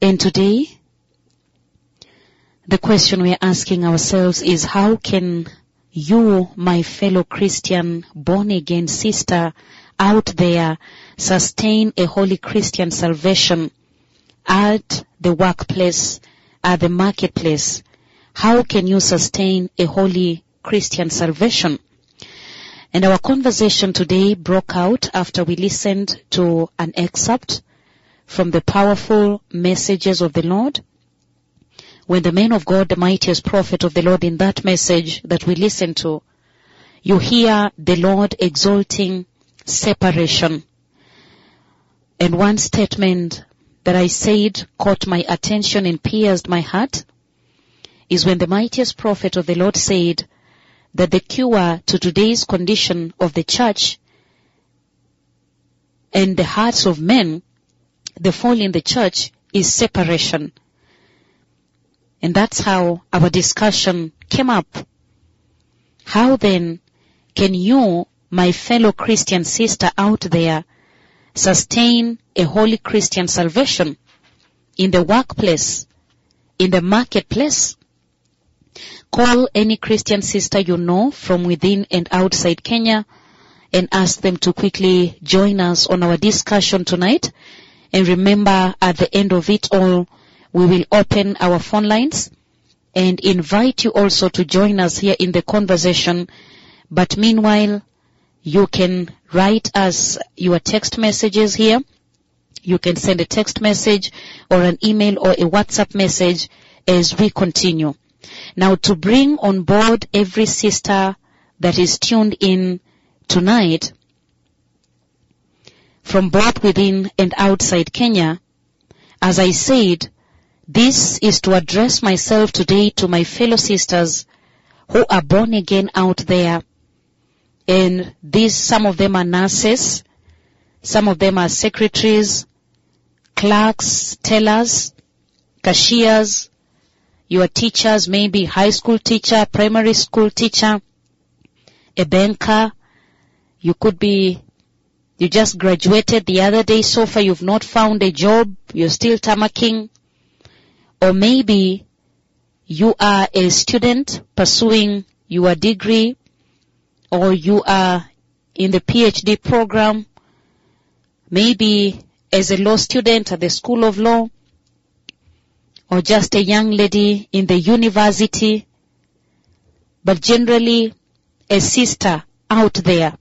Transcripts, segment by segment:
And today, the question we're asking ourselves is how can you, my fellow Christian, born again sister out there, sustain a holy Christian salvation at the workplace, at the marketplace? How can you sustain a holy Christian salvation? And our conversation today broke out after we listened to an excerpt from the powerful messages of the Lord when the man of God, the mightiest prophet of the Lord in that message that we listen to, you hear the Lord exalting separation. And one statement that I said caught my attention and pierced my heart is when the mightiest prophet of the Lord said that the cure to today's condition of the church and the hearts of men, the fall in the church is separation. And that's how our discussion came up. How then can you, my fellow Christian sister out there, sustain a holy Christian salvation in the workplace, in the marketplace? Call any Christian sister you know from within and outside Kenya and ask them to quickly join us on our discussion tonight. And remember, at the end of it all, we will open our phone lines and invite you also to join us here in the conversation. But meanwhile, you can write us your text messages here. You can send a text message or an email or a WhatsApp message as we continue. Now to bring on board every sister that is tuned in tonight from both within and outside Kenya, as I said, this is to address myself today to my fellow sisters who are born again out there. And these, some of them are nurses, some of them are secretaries, clerks, tellers, cashiers, your teachers, maybe high school teacher, primary school teacher, a banker. You could be, you just graduated the other day, so far you've not found a job, you're still tamacking. Or maybe you are a student pursuing your degree or you are in the PhD program, maybe as a law student at the School of Law or just a young lady in the university, but generally a sister out there.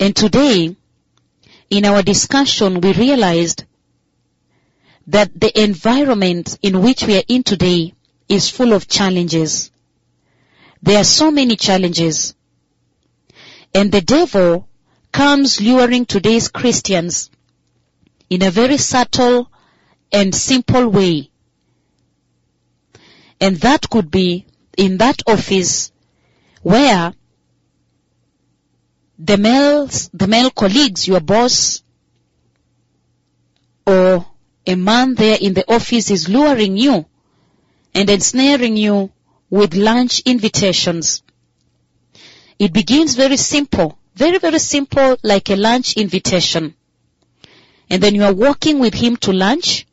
And today, in our discussion, we realized that the environment in which we are in today is full of challenges. There are so many challenges. And the devil comes luring today's Christians in a very subtle and simple way. And that could be in that office where the males, the male colleagues, your boss, or a man there in the office is luring you and ensnaring you with lunch invitations. It begins very simple, very, very simple like a lunch invitation. And then you are walking with him to lunch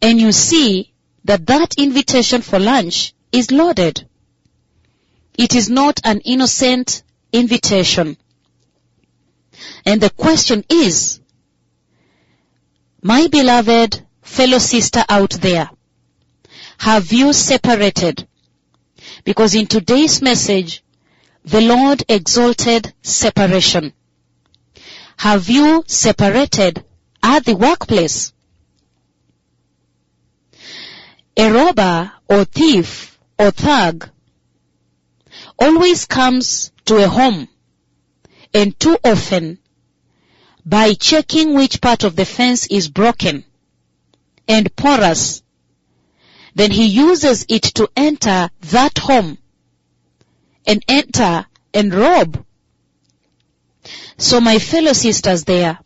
and you see that that invitation for lunch is loaded. It is not an innocent invitation. And the question is, my beloved fellow sister out there, have you separated? Because in today's message, the Lord exalted separation. Have you separated at the workplace? A robber or thief or thug always comes to a home and too often by checking which part of the fence is broken and porous. Then he uses it to enter that home and enter and rob. So my fellow sisters there,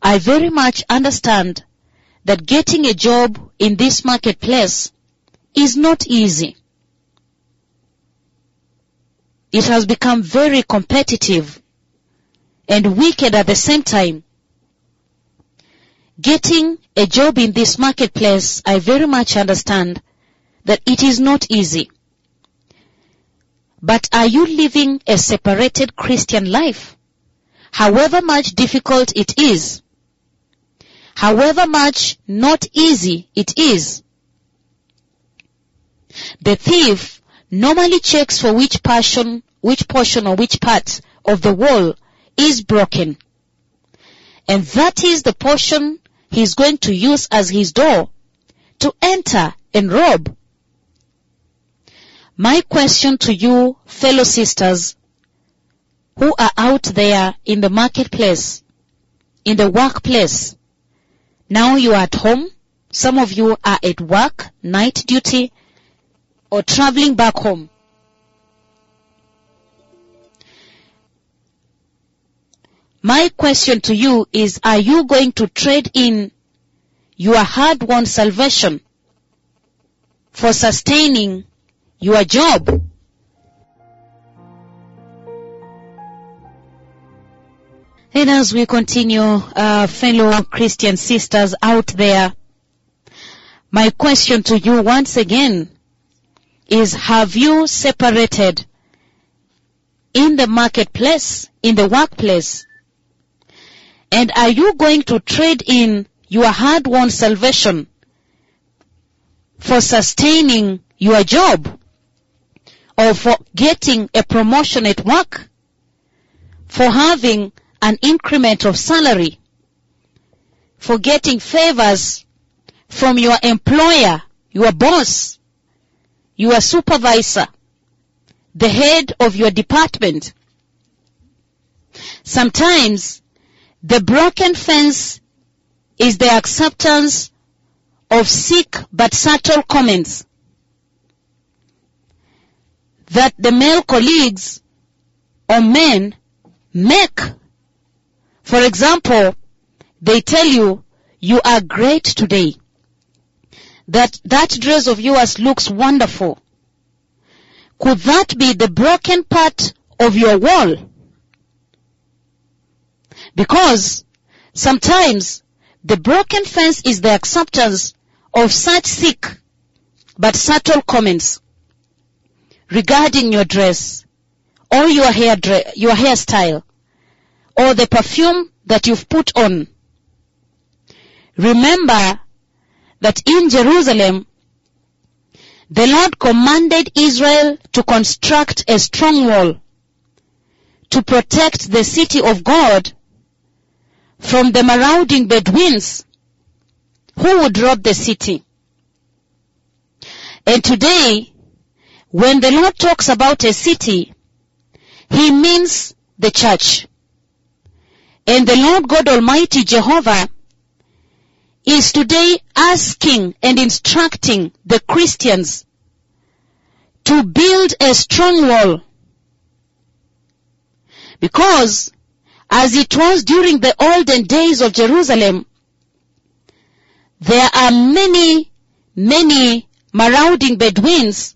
I very much understand that getting a job in this marketplace is not easy. It has become very competitive and wicked at the same time. getting a job in this marketplace, I very much understand that it is not easy. But are you living a separated Christian life? However much difficult it is, however much not easy it is, the thief normally checks for which portion, which portion or which part of the wall is broken. And that is the portion he's going to use as his door to enter and rob. My question to you, fellow sisters, who are out there in the marketplace, in the workplace, now you are at home, some of you are at work, night duty, or traveling back home. My question to you is, are you going to trade in your hard-won salvation for sustaining your job? And as we continue, uh, fellow Christian sisters out there, my question to you once again is have you separated in the marketplace, in the workplace? And are you going to trade in your hard-won salvation for sustaining your job or for getting a promotion at work, for having an increment of salary, for getting favors from your employer, your boss, your supervisor, the head of your department. Sometimes the broken fence is the acceptance of sick but subtle comments that the male colleagues or men make. For example, they tell you, you are great today. That, that dress of yours looks wonderful. Could that be the broken part of your wall? Because sometimes the broken fence is the acceptance of such sick but subtle comments regarding your dress or your hair your hairstyle or the perfume that you've put on. Remember that in Jerusalem, the Lord commanded Israel to construct a strong wall to protect the city of God from the marauding Bedouins who would rob the city. And today, when the Lord talks about a city, He means the church. And the Lord God Almighty Jehovah is today asking and instructing the Christians to build a strong wall. Because as it was during the olden days of Jerusalem, there are many, many marauding Bedouins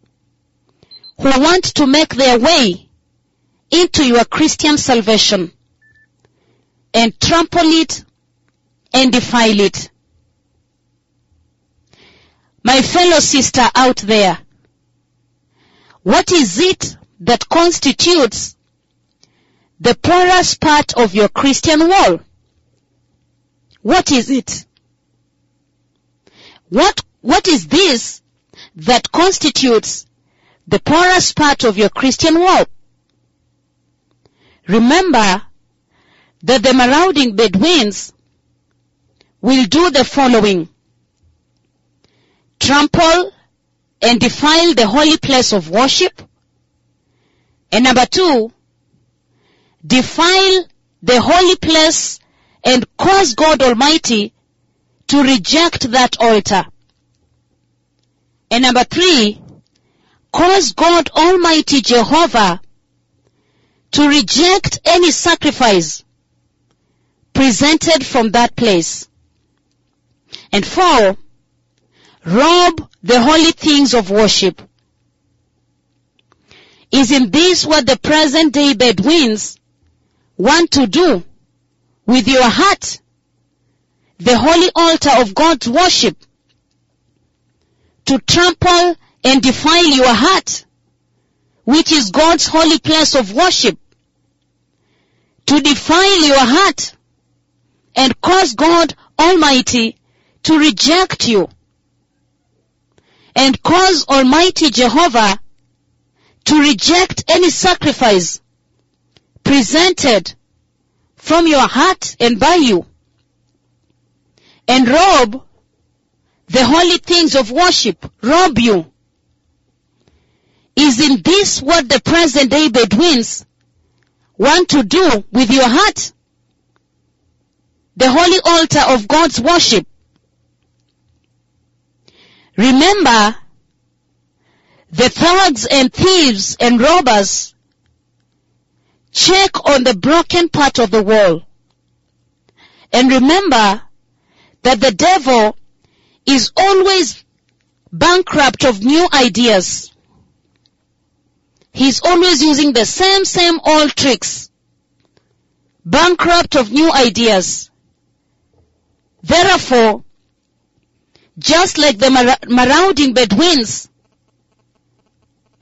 who want to make their way into your Christian salvation and trample it and defile it. My fellow sister out there, what is it that constitutes the porous part of your Christian wall? What is it? What, what is this that constitutes the porous part of your Christian wall? Remember that the marauding Bedouins will do the following. Trample and defile the holy place of worship. And number two, defile the holy place and cause God Almighty to reject that altar. And number three, cause God Almighty Jehovah to reject any sacrifice presented from that place. And four, rob the holy things of worship. Isn't this what the present day Bedouins want to do with your heart? the holy altar of God's worship to trample and defile your heart, which is God's holy place of worship, to defile your heart and cause God Almighty to reject you and cause Almighty Jehovah to reject any sacrifice presented from your heart and by you and rob the holy things of worship, rob you. Isn't this what the present day Bedouins want to do with your heart? The holy altar of God's worship. Remember, the thugs and thieves and robbers check on the broken part of the wall. And remember that the devil is always bankrupt of new ideas. He's always using the same, same old tricks. Bankrupt of new ideas. Therefore, just like the mar- marauding Bedouins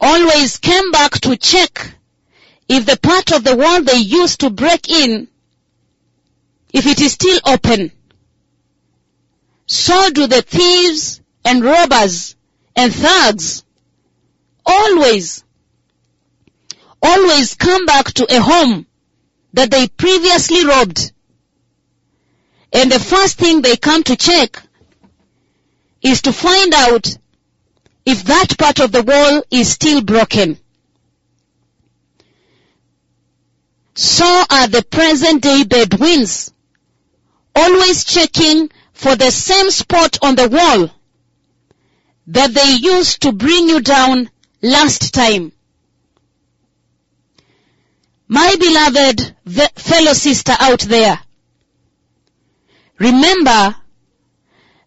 always came back to check if the part of the wall they used to break in, if it is still open. So do the thieves and robbers and thugs always, always come back to a home that they previously robbed. And the first thing they come to check is to find out if that part of the wall is still broken. So are the present day Bedouins, always checking for the same spot on the wall that they used to bring you down last time. My beloved fellow sister out there, remember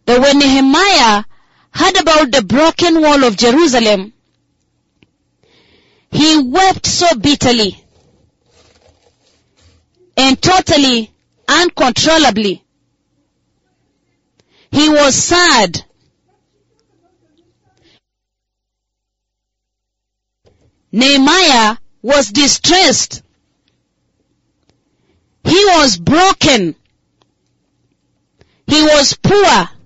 that when Nehemiah heard about the broken wall of Jerusalem, he wept so bitterly and totally uncontrollably. He was sad. Nehemiah was distressed. He was broken. He was poor.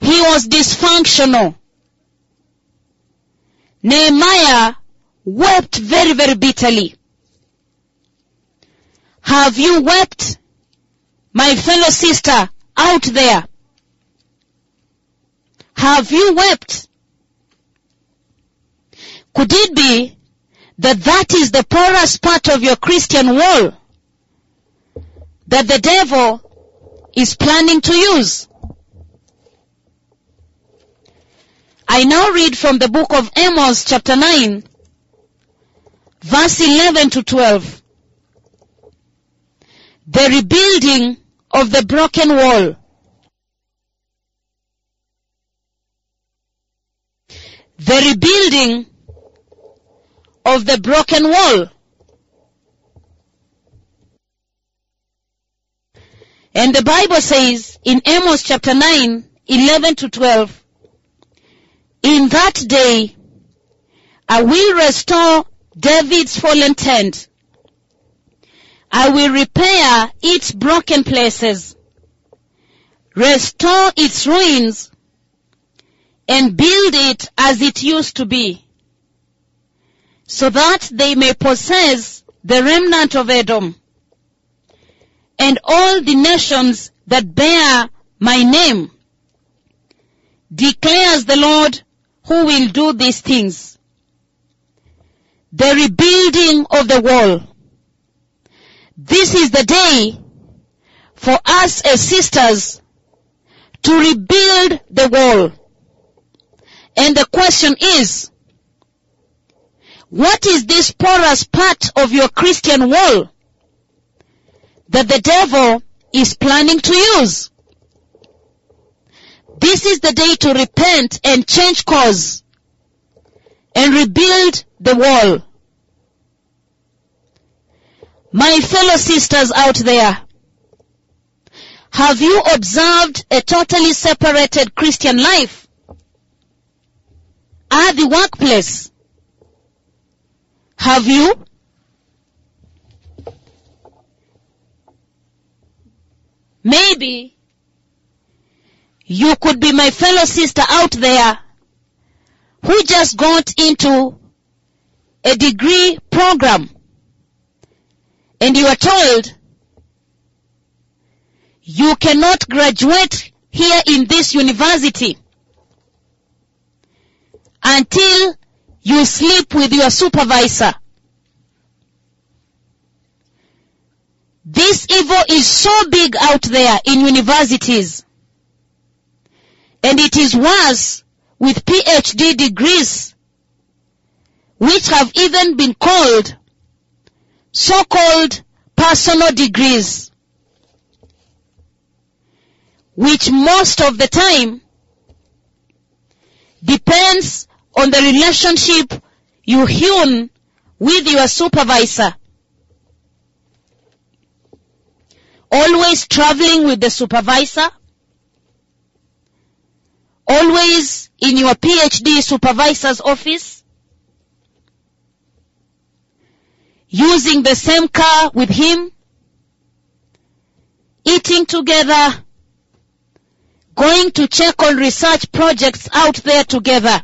He was dysfunctional. Nehemiah wept very, very bitterly. Have you wept, my fellow sister out there? Have you wept? Could it be that that is the poorest part of your Christian wall that the devil is planning to use? I now read from the book of Amos chapter 9 verse 11 to 12. The rebuilding of the broken wall. The rebuilding of the broken wall. And the Bible says in Amos chapter 9, 11 to 12, In that day I will restore David's fallen tent. I will repair its broken places, restore its ruins, and build it as it used to be, so that they may possess the remnant of Edom and all the nations that bear my name, declares the Lord who will do these things. The rebuilding of the wall. This is the day for us as sisters to rebuild the wall. And the question is, what is this porous part of your Christian wall that the devil is planning to use? This is the day to repent and change course and rebuild the wall. My fellow sisters out there, Have you observed a totally separated Christian life? At the workplace? Have you? Maybe you could be my fellow sister out there who just got into a degree program and you are told you cannot graduate here in this university until you sleep with your supervisor. This evil is so big out there in universities. And it is worse with PhD degrees, which have even been called so-called personal degrees, which most of the time depends on the relationship you hewn with your supervisor. Always traveling with the supervisor. Always in your PhD supervisor's office. Using the same car with him. Eating together. Going to check on research projects out there together.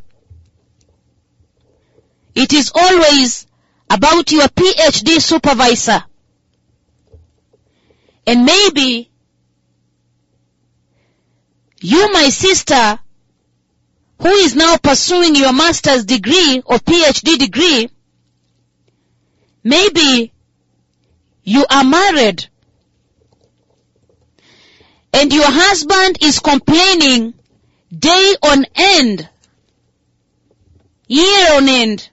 It is always about your PhD supervisor. And maybe you, my sister, who is now pursuing your master's degree or PhD degree, maybe you are married and your husband is complaining day on end, year on end,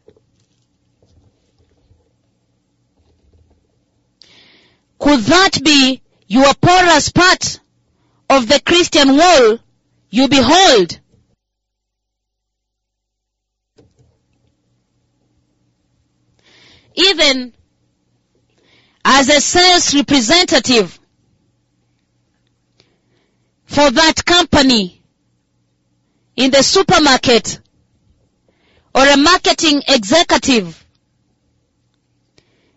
Could that be your porous part of the Christian wall you behold? Even as a sales representative for that company in the supermarket or a marketing executive,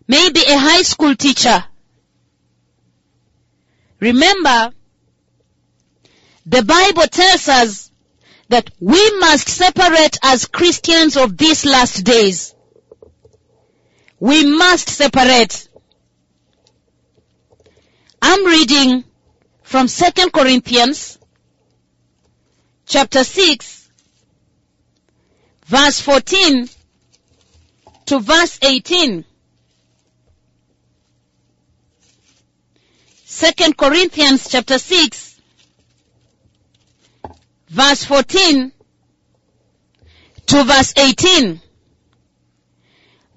maybe a high school teacher, Remember, the Bible tells us that we must separate as Christians of these last days. We must separate. I'm reading from 2 Corinthians chapter 6 verse 14 to verse 18. Second Corinthians chapter 6 verse 14 to verse 18.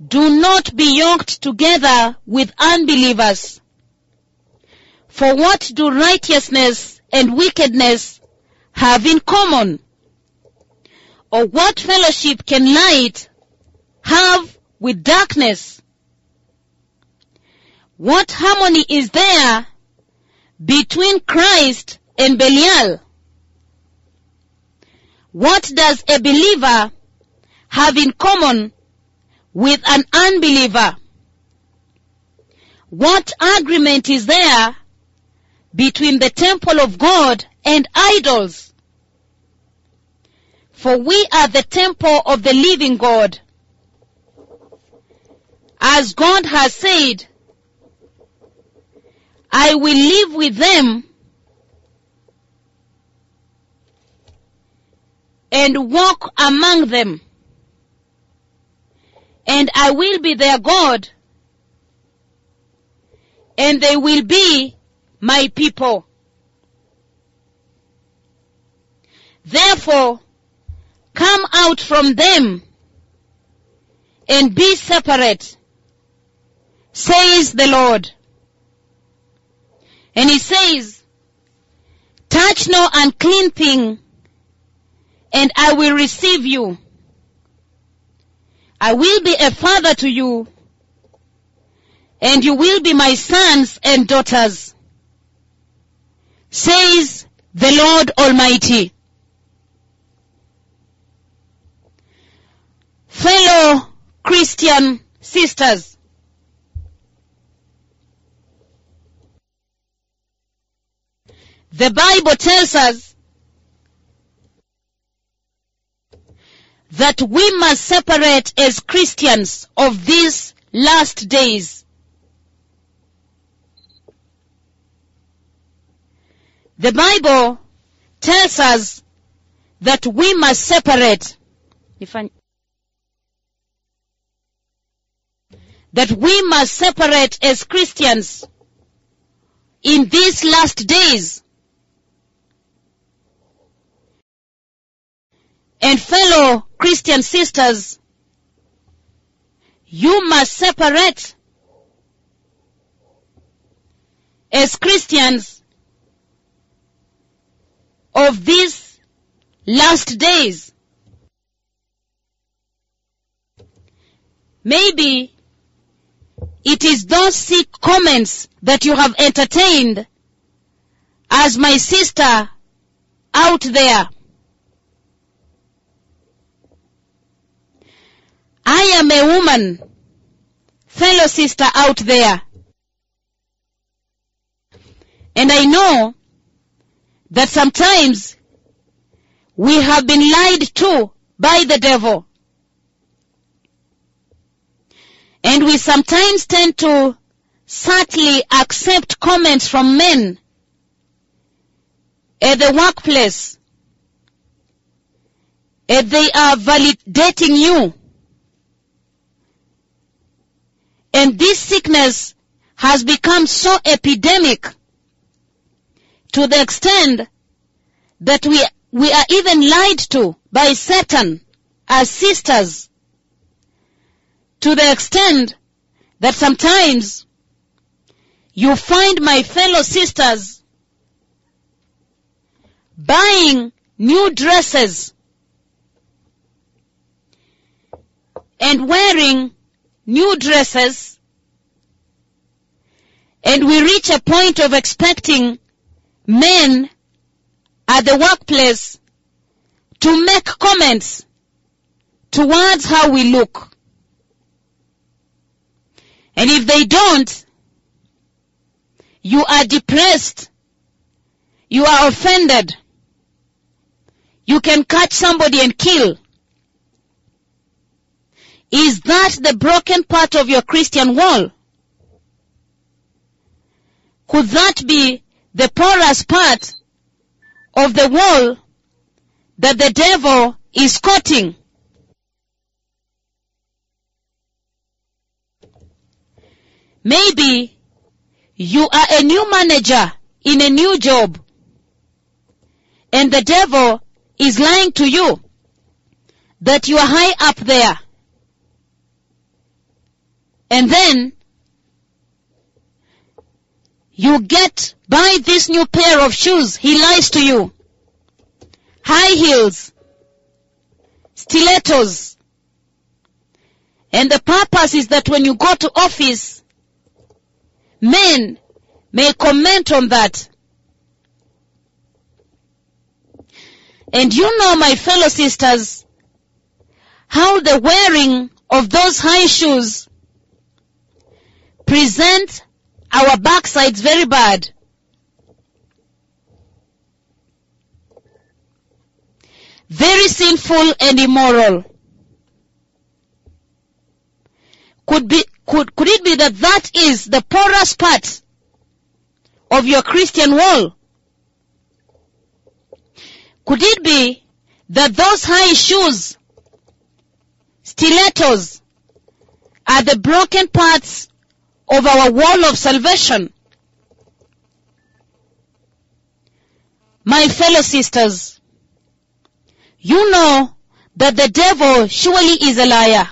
Do not be yoked together with unbelievers. For what do righteousness and wickedness have in common? Or what fellowship can light have with darkness? What harmony is there between Christ and Belial? What does a believer have in common with an unbeliever? What agreement is there between the temple of God and idols? For we are the temple of the living God. As God has said, I will live with them and walk among them. And I will be their God. And they will be my people. Therefore, come out from them and be separate, says the Lord. And he says, touch no unclean thing and I will receive you. I will be a father to you and you will be my sons and daughters, says the Lord Almighty. Fellow Christian sisters, the Bible tells us that we must separate as Christians of these last days. The Bible tells us that we must separate. That we must separate as Christians in these last days. And fellow Christian sisters, you must separate as Christians of these last days. Maybe it is those sick comments that you have entertained as my sister out there. I am a woman, fellow sister out there. And I know that sometimes we have been lied to by the devil. And we sometimes tend to subtly accept comments from men at the workplace. And they are validating you. And this sickness has become so epidemic to the extent that we, we are even lied to by Satan as sisters. To the extent that sometimes you find my fellow sisters buying new dresses and wearing new dresses and we reach a point of expecting men at the workplace to make comments towards how we look. And if they don't, you are depressed. You are offended. You can catch somebody and kill. Is that the broken part of your Christian wall? Could that be the porous part of the wall that the devil is coating? Maybe you are a new manager in a new job and the devil is lying to you that you are high up there. And then you get buy this new pair of shoes. He lies to you. High heels, stilettos. And the purpose is that when you go to office, men may comment on that. And you know, my fellow sisters, how the wearing of those high shoes present our backsides very bad. Very sinful and immoral. Could be, could, could it be that that is the porous part of your Christian wall? Could it be that those high shoes, stilettos, are the broken parts of our wall of salvation? My fellow sisters, you know that the devil surely is a liar.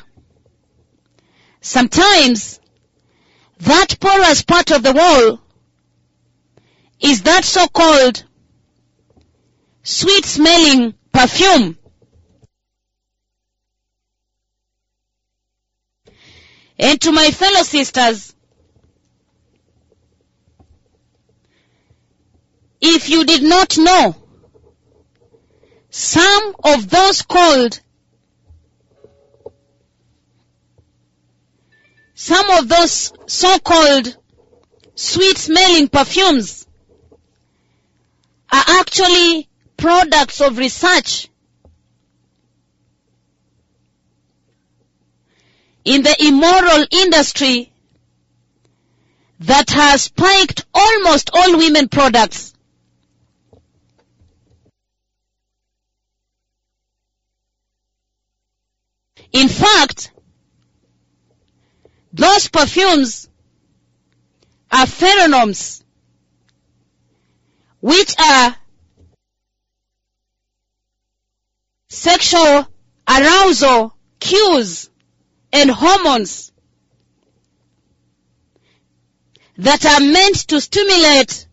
Sometimes that porous part of the wall is that so-called sweet smelling perfume. And to my fellow sisters, if you did not know, some of those called some of those so-called sweet smelling perfumes are actually products of research in the immoral industry that has spiked almost all women products. In fact, those perfumes are pheromones which are sexual arousal cues and hormones that are meant to stimulate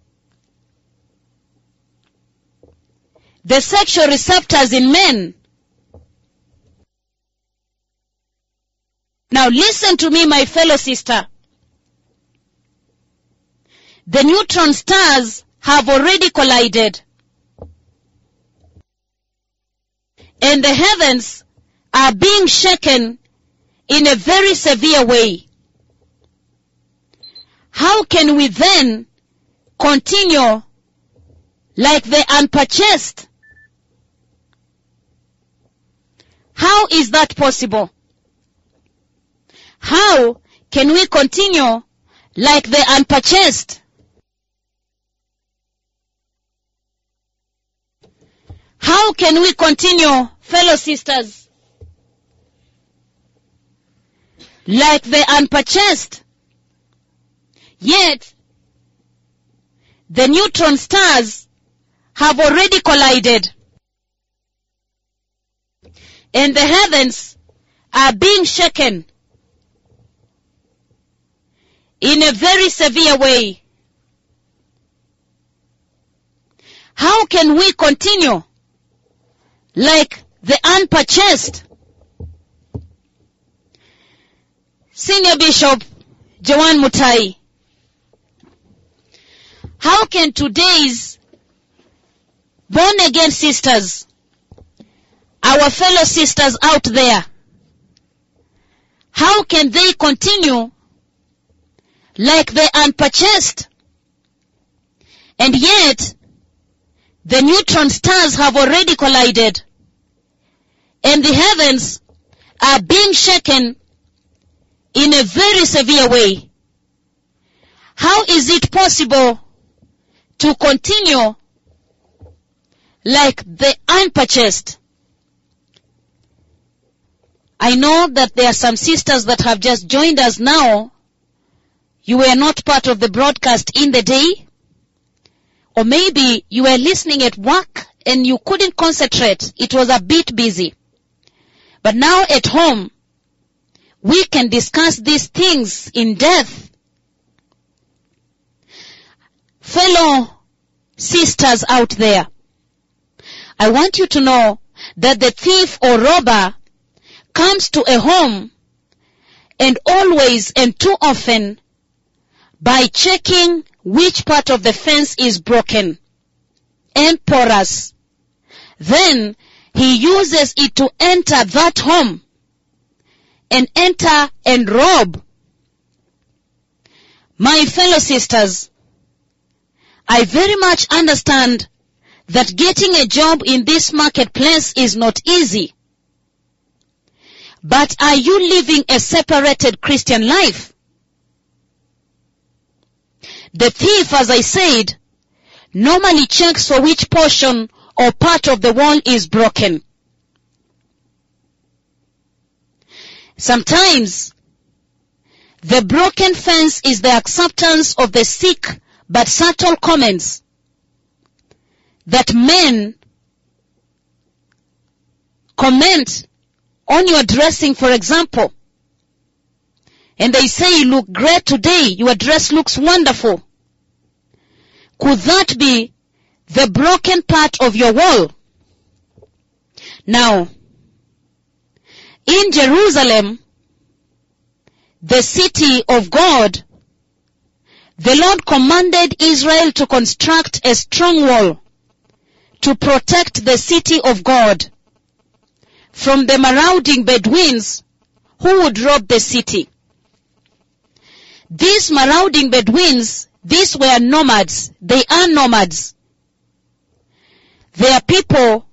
the sexual receptors in men. Now listen to me, my fellow sister. The neutron stars have already collided. And the heavens are being shaken in a very severe way. How can we then continue like the unpurchased? How is that possible? How can we continue like the unpurchased? How can we continue, fellow sisters, like the unpurchased? Yet, the neutron stars have already collided. And the heavens are being shaken in a very severe way. How can we continue like the unpurchased? Senior Bishop Joan Mutai, how can today's born again sisters, our fellow sisters out there, how can they continue like the unpurchased? And yet, the neutron stars have already collided. And the heavens are being shaken in a very severe way. How is it possible to continue like the unpurchased? I know that there are some sisters that have just joined us now. You were not part of the broadcast in the day. Or maybe you were listening at work and you couldn't concentrate. It was a bit busy. But now at home, we can discuss these things in depth. Fellow sisters out there, I want you to know that the thief or robber comes to a home and always and too often by checking which part of the fence is broken and porous. Then he uses it to enter that home and enter and rob. My fellow sisters, I very much understand that getting a job in this marketplace is not easy. But are you living a separated Christian life? The thief, as I said, normally checks for which portion or part of the wall is broken. Sometimes, the broken fence is the acceptance of the sick but subtle comments that men comment on your dressing, for example. And they say you look great today, your dress looks wonderful. Could that be the broken part of your wall? Now, in Jerusalem, the city of God, the Lord commanded Israel to construct a strong wall to protect the city of God from the marauding Bedouins who would rob the city. These marauding Bedouins, these were nomads. They are nomads. They are people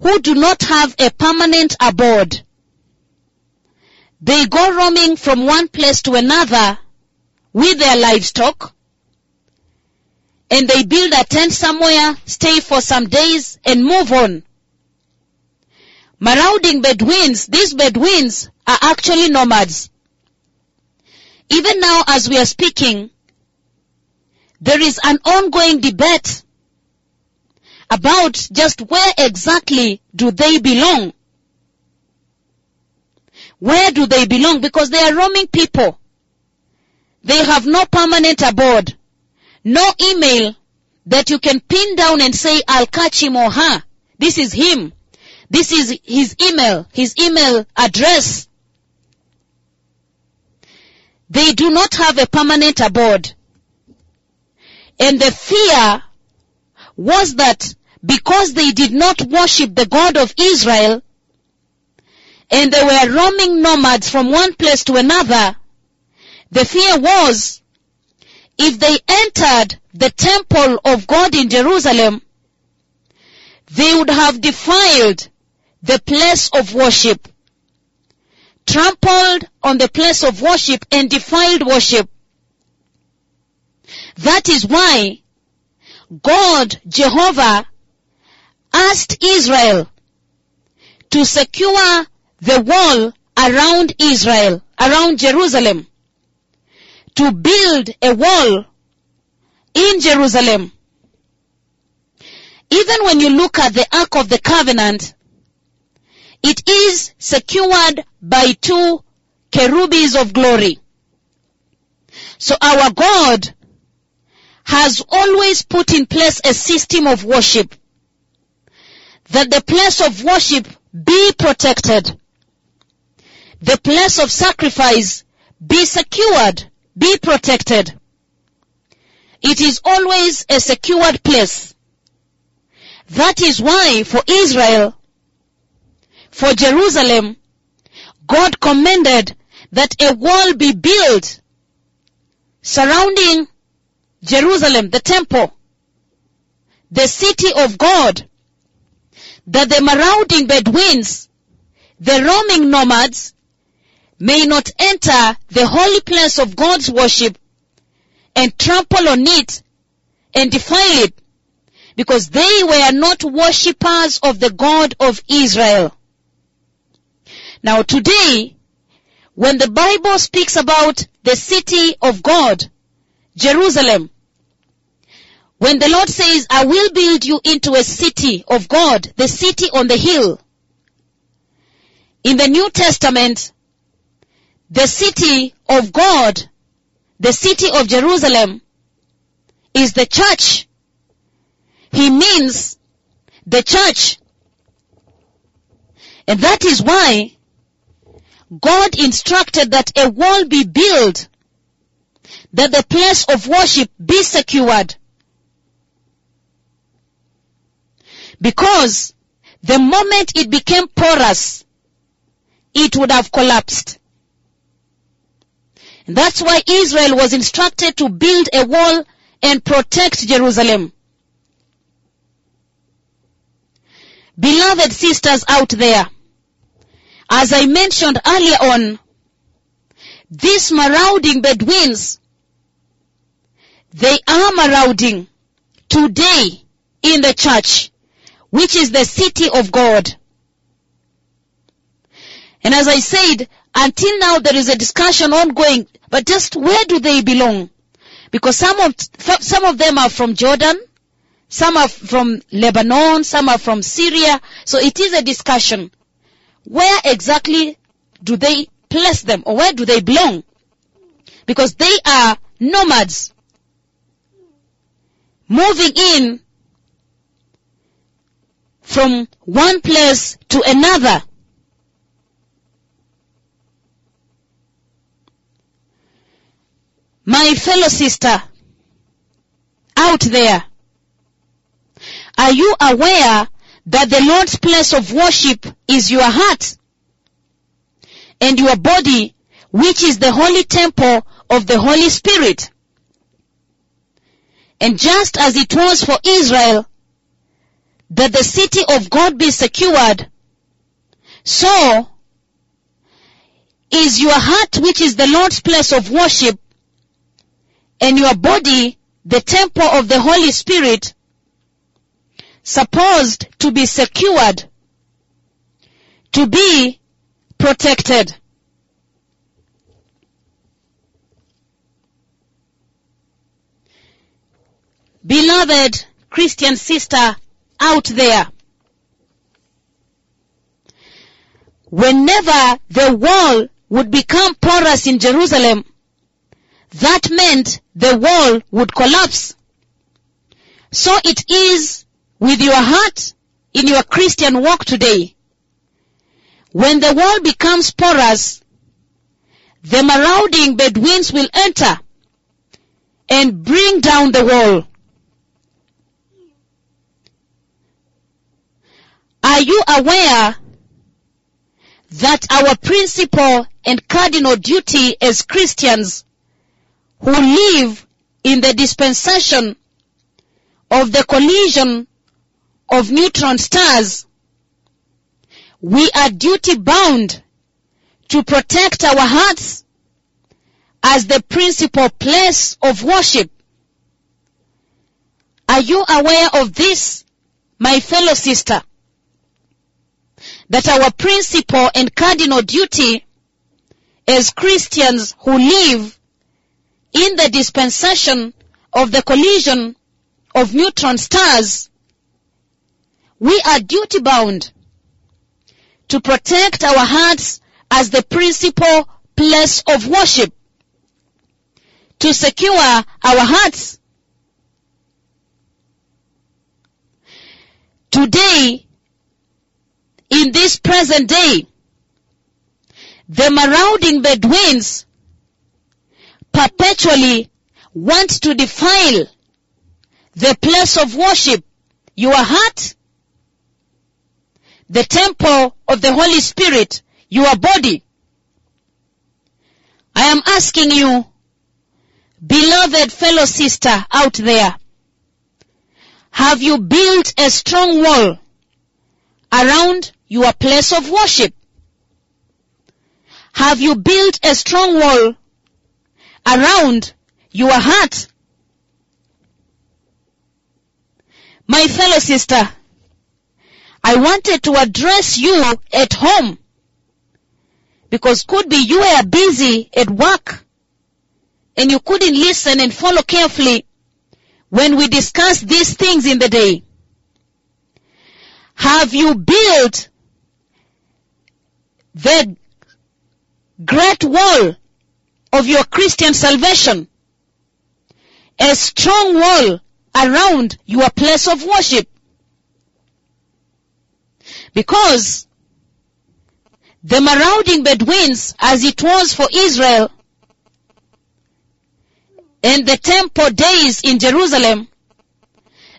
who do not have a permanent abode. They go roaming from one place to another with their livestock and they build a tent somewhere, stay for some days and move on. Marauding Bedouins, these Bedouins are actually nomads. Even now as we are speaking, there is an ongoing debate about just where exactly do they belong. Where do they belong? Because they are roaming people. They have no permanent abode. No email that you can pin down and say, I'll catch him or her. This is him. This is his email, his email address. They do not have a permanent abode. And the fear was that because they did not worship the God of Israel, and they were roaming nomads from one place to another, the fear was if they entered the temple of God in Jerusalem, they would have defiled the place of worship, trampled on the place of worship and defiled worship. That is why God, Jehovah, asked Israel to secure the wall around Israel, around Jerusalem, to build a wall in Jerusalem. Even when you look at the Ark of the Covenant, it is secured by two cherubims of glory. So our God has always put in place a system of worship that the place of worship be protected. The place of sacrifice be secured, be protected. It is always a secured place. That is why for Israel, for Jerusalem, God commanded that a wall be built surrounding Jerusalem, the temple, the city of God, that the marauding Bedouins, the roaming nomads, may not enter the holy place of God's worship and trample on it and defile it because they were not worshippers of the God of Israel. Now today, when the Bible speaks about the city of God, Jerusalem, when the Lord says, I will build you into a city of God, the city on the hill, in the New Testament, the city of God, the city of Jerusalem, is the church. He means the church. And that is why God instructed that a wall be built, that the place of worship be secured. Because the moment it became porous, it would have collapsed. That's why Israel was instructed to build a wall and protect Jerusalem. Beloved sisters out there, as I mentioned earlier on, these marauding Bedouins, they are marauding today in the church, which is the city of God. And as I said, until now there is a discussion ongoing, but just where do they belong? Because some of, some of them are from Jordan, some are from Lebanon, some are from Syria, so it is a discussion. Where exactly do they place them or where do they belong? Because they are nomads. Moving in from one place to another. My fellow sister out there, are you aware that the Lord's place of worship is your heart and your body, which is the holy temple of the Holy Spirit? And just as it was for Israel, that the city of God be secured, so is your heart, which is the Lord's place of worship, and your body, the temple of the Holy Spirit, supposed to be secured, to be protected. Beloved Christian sister out there, whenever the wall would become porous in Jerusalem, that meant the wall would collapse. So it is with your heart in your Christian walk today. When the wall becomes porous, the marauding Bedouins will enter and bring down the wall. Are you aware that our principal and cardinal duty as Christians who live in the dispensation of the collision of neutron stars, we are duty bound to protect our hearts as the principal place of worship. Are you aware of this, my fellow sister? That our principal and cardinal duty as Christians who live in the dispensation of the collision of neutron stars we are duty bound to protect our hearts as the principal place of worship, to secure our hearts. Today, in this present day, the marauding Bedouins perpetually want to defile the place of worship, your heart, the temple of the Holy Spirit, your body. I am asking you, beloved fellow sister out there, have you built a strong wall around your place of worship? Have you built a strong wall around your heart? My fellow sister, I wanted to address you at home. Because could be you were busy at work and you couldn't listen and follow carefully when we discuss these things in the day. Have you built the great wall of your Christian salvation? A strong wall around your place of worship. Because the marauding Bedouins, as it was for Israel, and the temple days in Jerusalem,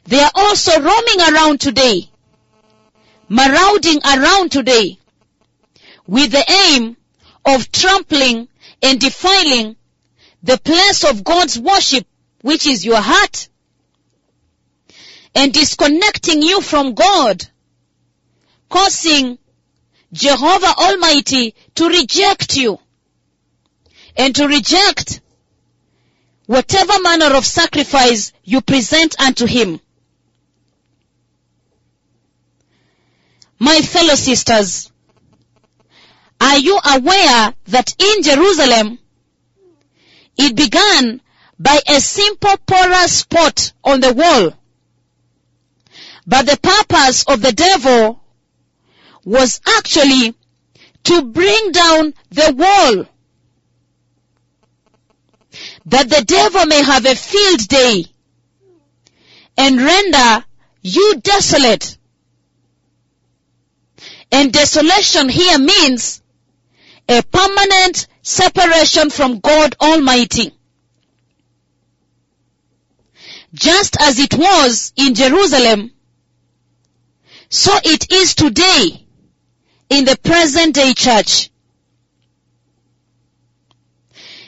they are also roaming around today, marauding around today, with the aim of trampling and defiling the place of God's worship, which is your heart, and disconnecting you from God causing Jehovah Almighty to reject you and to reject whatever manner of sacrifice you present unto Him. My fellow sisters, are you aware that in Jerusalem it began by a simple porous spot on the wall? But the purpose of the devil was actually to bring down the wall. That the devil may have a field day and render you desolate. And desolation here means a permanent separation from God Almighty. Just as it was in Jerusalem, so it is today in the present day church.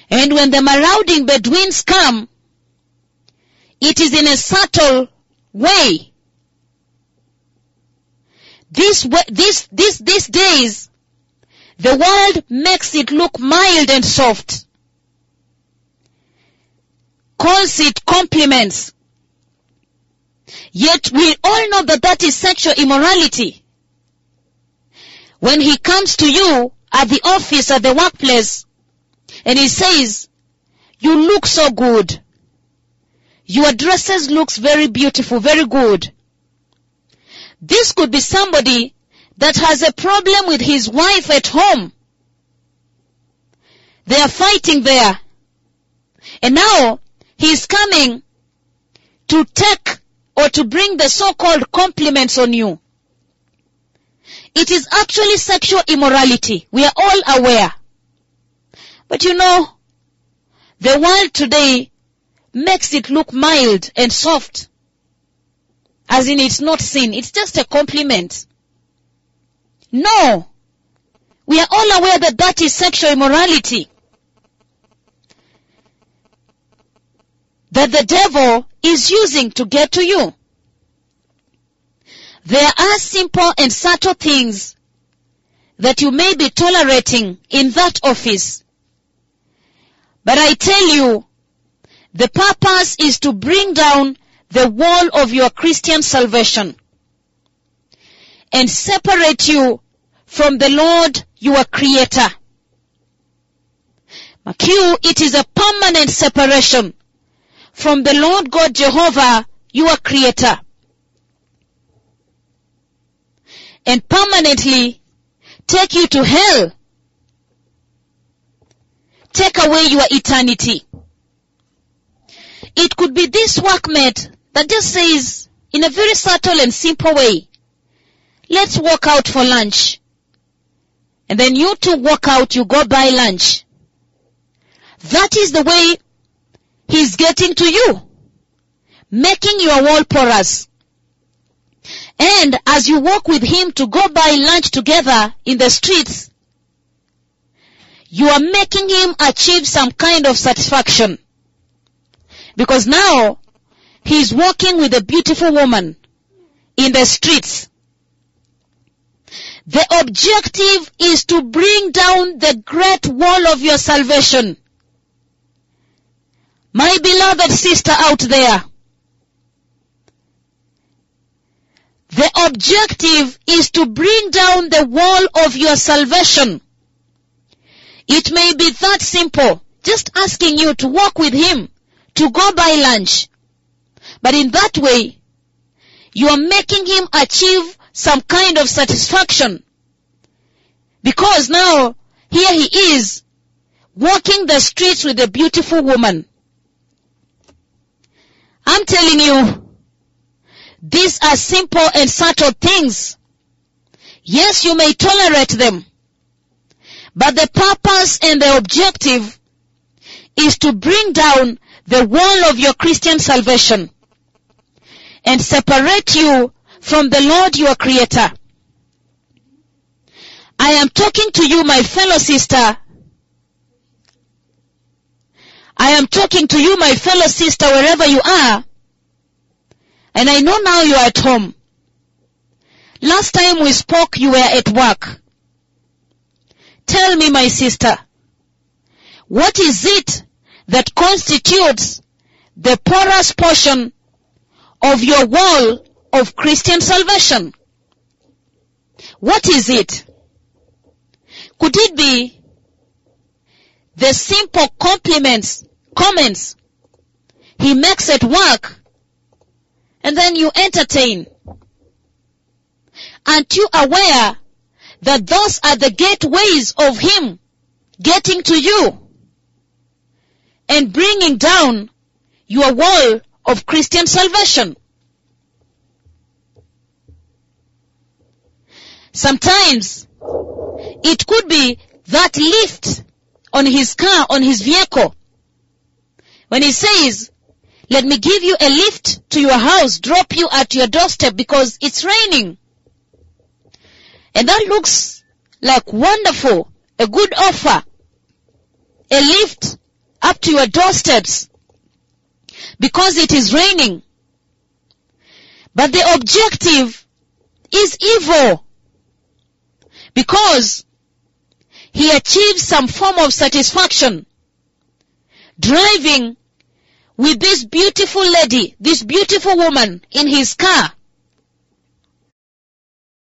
And when the marauding Bedouins come, it is in a subtle way. This, this, this, these days, the world makes it look mild and soft. Calls it compliments. Yet we all know that that is sexual immorality. When he comes to you at the office, at the workplace, and he says, you look so good. Your dresses looks very beautiful, very good. This could be somebody that has a problem with his wife at home. They are fighting there. And now he's coming to take or to bring the so-called compliments on you. It is actually sexual immorality. We are all aware. But you know, the world today makes it look mild and soft. As in it's not sin. It's just a compliment. No. We are all aware that that is sexual immorality. That the devil is using to get to you. There are simple and subtle things that you may be tolerating in that office. But I tell you, the purpose is to bring down the wall of your Christian salvation and separate you from the Lord your creator. Mark you, it is a permanent separation from the Lord God Jehovah, your creator. And permanently take you to hell. Take away your eternity. It could be this workmate that just says, in a very subtle and simple way, let's walk out for lunch. And then you two walk out, you go buy lunch. That is the way he's getting to you. Making your wall porous. And as you walk with him to go buy lunch together in the streets, you are making him achieve some kind of satisfaction. Because now he is walking with a beautiful woman in the streets. The objective is to bring down the great wall of your salvation. My beloved sister out there, the objective is to bring down the wall of your salvation. It may be that simple, just asking you to walk with him, to go buy lunch. But in that way, you are making him achieve some kind of satisfaction. Because now, here he is, walking the streets with a beautiful woman. I'm telling you, these are simple and subtle things. Yes, you may tolerate them. But the purpose and the objective is to bring down the wall of your Christian salvation and separate you from the Lord your creator. I am talking to you, my fellow sister. I am talking to you, my fellow sister, wherever you are. And I know now you are at home. Last time we spoke, you were at work. Tell me, my sister, what is it that constitutes the porous portion of your wall of Christian salvation? What is it? Could it be the simple compliments, comments he makes at work and then you entertain? Aren't you aware that those are the gateways of him getting to you and bringing down your wall of Christian salvation? Sometimes it could be that lift on his car, on his vehicle. When he says, let me give you a lift to your house, drop you at your doorstep because it's raining. And that looks like wonderful, a good offer. A lift up to your doorsteps because it is raining. But the objective is evil because he achieves some form of satisfaction driving with this beautiful lady, this beautiful woman in his car